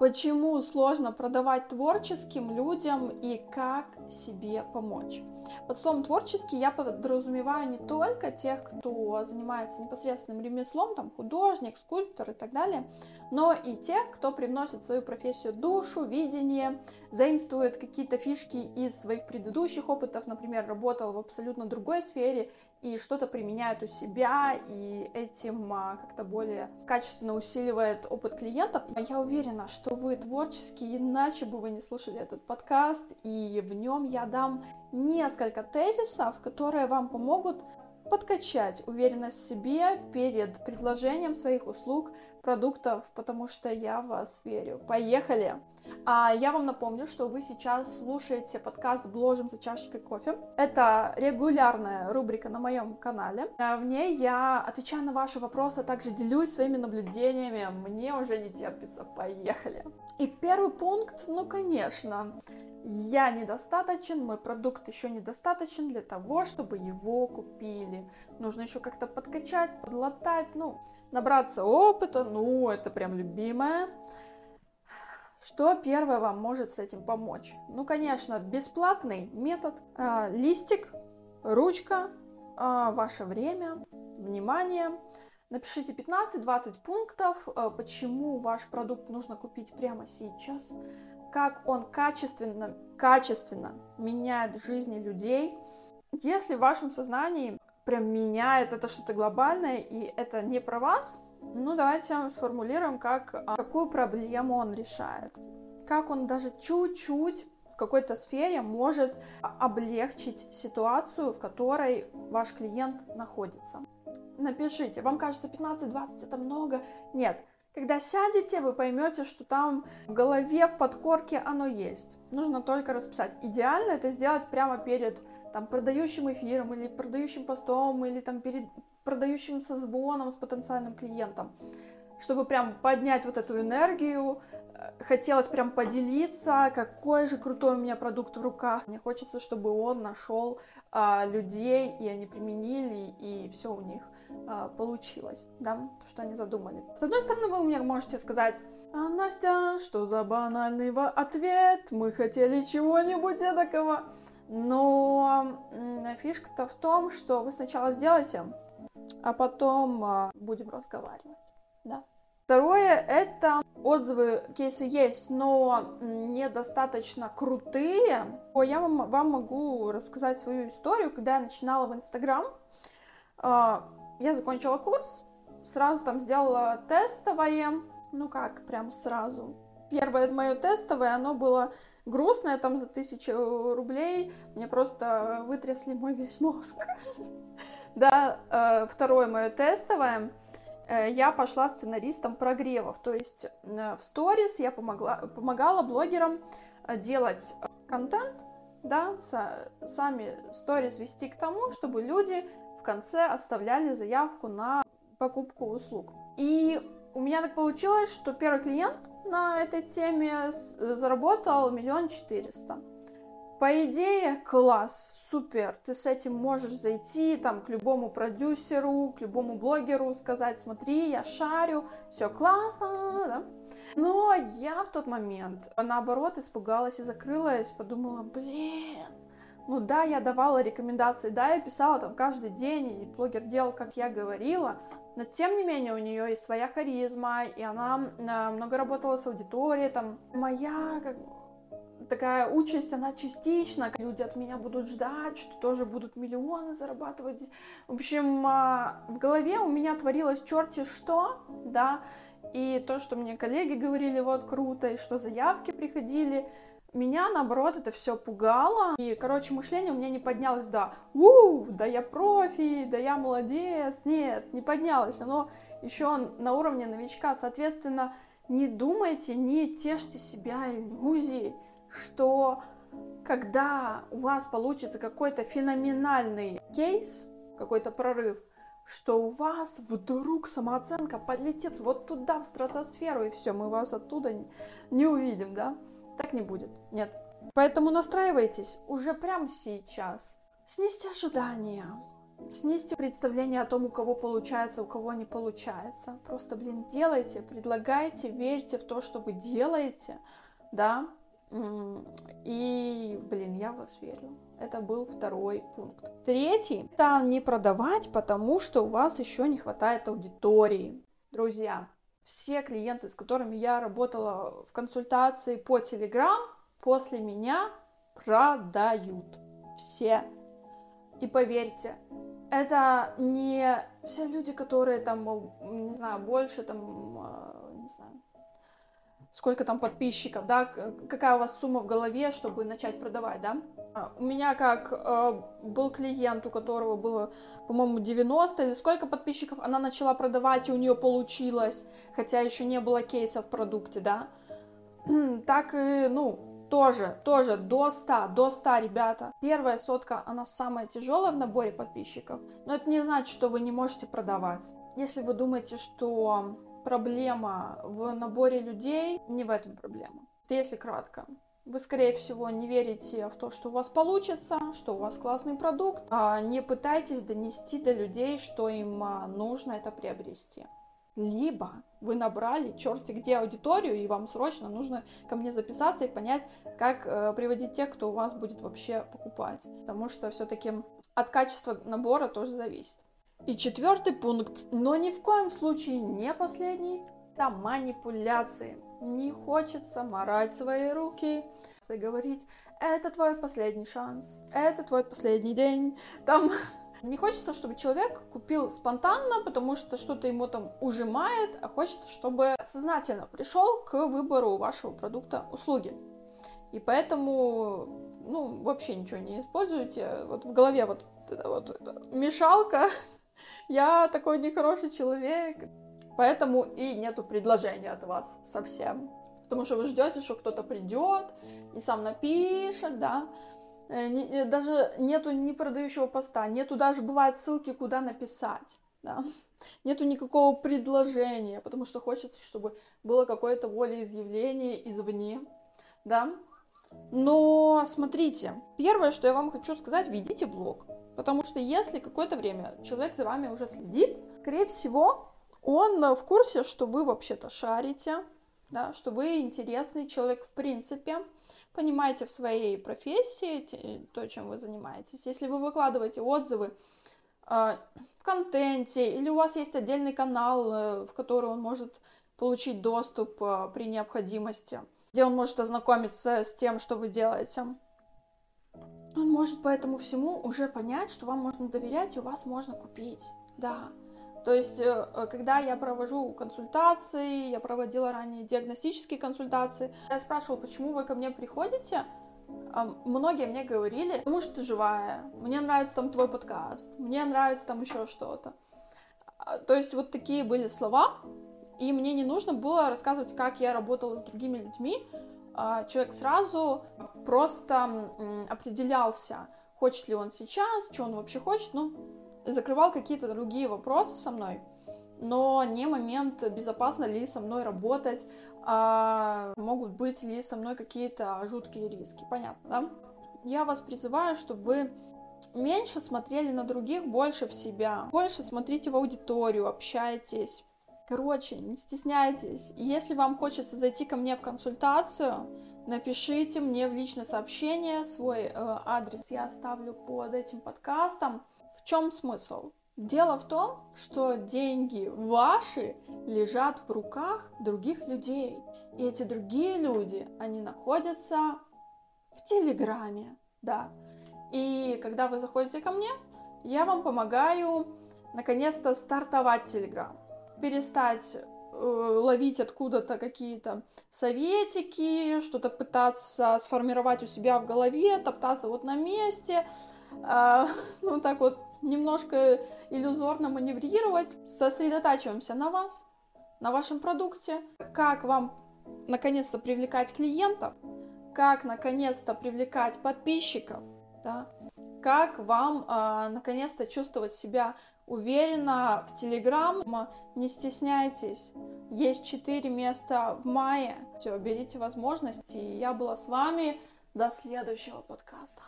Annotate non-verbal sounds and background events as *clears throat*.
Почему сложно продавать творческим людям и как себе помочь? Под словом творческий я подразумеваю не только тех, кто занимается непосредственным ремеслом, там художник, скульптор и так далее, но и тех, кто привносит в свою профессию душу, видение, заимствует какие-то фишки из своих предыдущих опытов, например, работал в абсолютно другой сфере и что-то применяет у себя, и этим а, как-то более качественно усиливает опыт клиентов. Я уверена, что вы творческие, иначе бы вы не слушали этот подкаст, и в нем я дам несколько тезисов, которые вам помогут подкачать уверенность в себе перед предложением своих услуг, продуктов, потому что я в вас верю. Поехали! А я вам напомню, что вы сейчас слушаете подкаст «Бложим за чашечкой кофе». Это регулярная рубрика на моем канале. А в ней я отвечаю на ваши вопросы, а также делюсь своими наблюдениями. Мне уже не терпится. Поехали! И первый пункт, ну, конечно, я недостаточен, мой продукт еще недостаточен для того, чтобы его купили. Нужно еще как-то подкачать, подлатать, ну, набраться опыта, ну, это прям любимое. Что первое вам может с этим помочь? Ну, конечно, бесплатный метод. Э, листик, ручка, э, ваше время, внимание. Напишите 15-20 пунктов, э, почему ваш продукт нужно купить прямо сейчас как он качественно, качественно меняет жизни людей. Если в вашем сознании прям меняет это что-то глобальное, и это не про вас, ну давайте сформулируем, как, а, какую проблему он решает. Как он даже чуть-чуть в какой-то сфере может облегчить ситуацию, в которой ваш клиент находится. Напишите, вам кажется 15-20 это много? Нет, когда сядете, вы поймете, что там в голове, в подкорке оно есть. Нужно только расписать. Идеально это сделать прямо перед там, продающим эфиром или продающим постом или там перед продающим созвоном с потенциальным клиентом, чтобы прям поднять вот эту энергию, э, хотелось прям поделиться, какой же крутой у меня продукт в руках. Мне хочется, чтобы он нашел а, людей, и они применили, и все у них а, получилось, да, то, что они задумали. С одной стороны, вы мне можете сказать, а, Настя, что за банальный ответ, мы хотели чего-нибудь такого. Но фишка-то в том, что вы сначала сделайте, а потом а, будем разговаривать, да. Второе, это отзывы, кейсы есть, но недостаточно крутые. Я вам, вам могу рассказать свою историю, когда я начинала в Инстаграм. А, я закончила курс, сразу там сделала тестовое, ну как, прям сразу. Первое мое тестовое, оно было грустное, там за тысячу рублей, мне просто вытрясли мой весь мозг. *laughs* Да, э, второе мое тестовое, э, я пошла сценаристом прогревов, то есть э, в сторис я помогла, помогала блогерам делать контент, да, сами сторис вести к тому, чтобы люди в конце оставляли заявку на покупку услуг. И у меня так получилось, что первый клиент на этой теме заработал миллион четыреста. По идее, класс, супер, ты с этим можешь зайти там к любому продюсеру, к любому блогеру, сказать, смотри, я шарю, все классно, да? Но я в тот момент, наоборот, испугалась и закрылась, подумала, блин, ну да, я давала рекомендации, да, я писала там каждый день, и блогер делал, как я говорила, но тем не менее у нее есть своя харизма, и она э, много работала с аудиторией, там, моя как, такая участь, она частична, люди от меня будут ждать, что тоже будут миллионы зарабатывать. В общем, а, в голове у меня творилось черти что, да, и то, что мне коллеги говорили, вот круто, и что заявки приходили, меня, наоборот, это все пугало. И, короче, мышление у меня не поднялось, да, у, да я профи, да я молодец. Нет, не поднялось. Оно еще на уровне новичка. Соответственно, не думайте, не тешьте себя иллюзией, что когда у вас получится какой-то феноменальный кейс, какой-то прорыв, что у вас вдруг самооценка подлетит вот туда, в стратосферу, и все, мы вас оттуда не увидим, да? Так не будет. Нет. Поэтому настраивайтесь уже прямо сейчас. Снизьте ожидания. Снизьте представление о том, у кого получается, у кого не получается. Просто, блин, делайте, предлагайте, верьте в то, что вы делаете, да. И, блин, я вас верю. Это был второй пункт. Третий – это не продавать, потому что у вас еще не хватает аудитории. Друзья, все клиенты, с которыми я работала в консультации по Telegram, после меня продают. Все. И поверьте, это не все люди, которые там, не знаю, больше там, а, не знаю, сколько там подписчиков, да, какая у вас сумма в голове, чтобы начать продавать, да. А, у меня как э, был клиент, у которого было, по-моему, 90 или сколько подписчиков, она начала продавать, и у нее получилось, хотя еще не было кейса в продукте, да. *clears throat* Так и, ну, тоже, тоже до 100, до 100, ребята. Первая сотка, она самая тяжелая в наборе подписчиков, но это не значит, что вы не можете продавать. Если вы думаете, что проблема в наборе людей, не в этом проблема. Если кратко, вы, скорее всего, не верите в то, что у вас получится, что у вас классный продукт, а не пытайтесь донести до людей, что им а, нужно это приобрести. Либо вы набрали черти где аудиторию, и вам срочно нужно ко мне записаться и понять, как э, приводить тех, кто у вас будет вообще покупать. Потому что все-таки от качества набора тоже зависит. И четвертый пункт, но ни в коем случае не последний, это манипуляции. Не хочется морать свои руки и говорить, это твой последний шанс, это твой последний день. Там *laughs* не хочется, чтобы человек купил спонтанно, потому что что-то ему там ужимает, а хочется, чтобы сознательно пришел к выбору вашего продукта, услуги. И поэтому, ну, вообще ничего не используйте. Вот в голове вот эта вот мешалка. *laughs* Я такой нехороший человек. Поэтому и нету предложения от вас совсем. Потому что вы ждете, что кто-то придет и сам напишет, да. Э, не, даже нету ни продающего поста, нету даже бывает ссылки, куда написать. Да. Нету никакого предложения, потому что хочется, чтобы было какое-то волеизъявление извне. Да? Но смотрите, первое, что я вам хочу сказать, ведите блог. Потому что если какое-то время человек за вами уже следит, скорее всего, он в курсе, что вы вообще-то шарите, да, что вы интересный человек в принципе, понимаете в своей профессии то, чем вы занимаетесь. Если вы выкладываете отзывы э, в контенте, или у вас есть отдельный канал, э, в который он может получить доступ э, при необходимости, где он может ознакомиться с тем, что вы делаете, он может по этому всему уже понять, что вам можно доверять и у вас можно купить. Да. То есть, э, э, когда я провожу консультации, я проводила ранее диагностические консультации, я спрашивала, почему вы ко мне приходите, многие мне говорили, потому что ты живая, мне нравится там твой подкаст, мне нравится там еще что-то. А, то есть вот такие были слова, и мне не нужно было рассказывать, как я работала с другими людьми. А, человек сразу просто определялся, хочет ли он сейчас, что он вообще хочет, ну, закрывал какие-то другие вопросы со мной, но не момент, безопасно ли со мной работать, а могут быть ли со мной какие-то жуткие риски. Понятно, да? Я вас призываю, чтобы вы меньше смотрели на других, больше в себя. Больше смотрите в аудиторию, общайтесь. Короче, не стесняйтесь. Если вам хочется зайти ко мне в консультацию, напишите мне в личное сообщение. Свой э, адрес я оставлю под этим подкастом. Чем смысл? Дело в том, что деньги ваши лежат в руках других людей. И эти другие люди, они находятся в Телеграме, да. И когда вы заходите ко мне, я вам помогаю наконец-то стартовать Телеграм. Перестать э, ловить откуда-то какие-то советики, что-то пытаться сформировать у себя в голове, топтаться вот на месте, э, *laughs* ну так вот немножко иллюзорно маневрировать, сосредотачиваемся на вас, на вашем продукте, как вам наконец-то привлекать клиентов, как наконец-то привлекать подписчиков, да, как вам э, наконец-то чувствовать себя уверенно в Телеграм, не стесняйтесь, есть 4 места в мае, все, берите возможности, я была с вами, до следующего подкаста.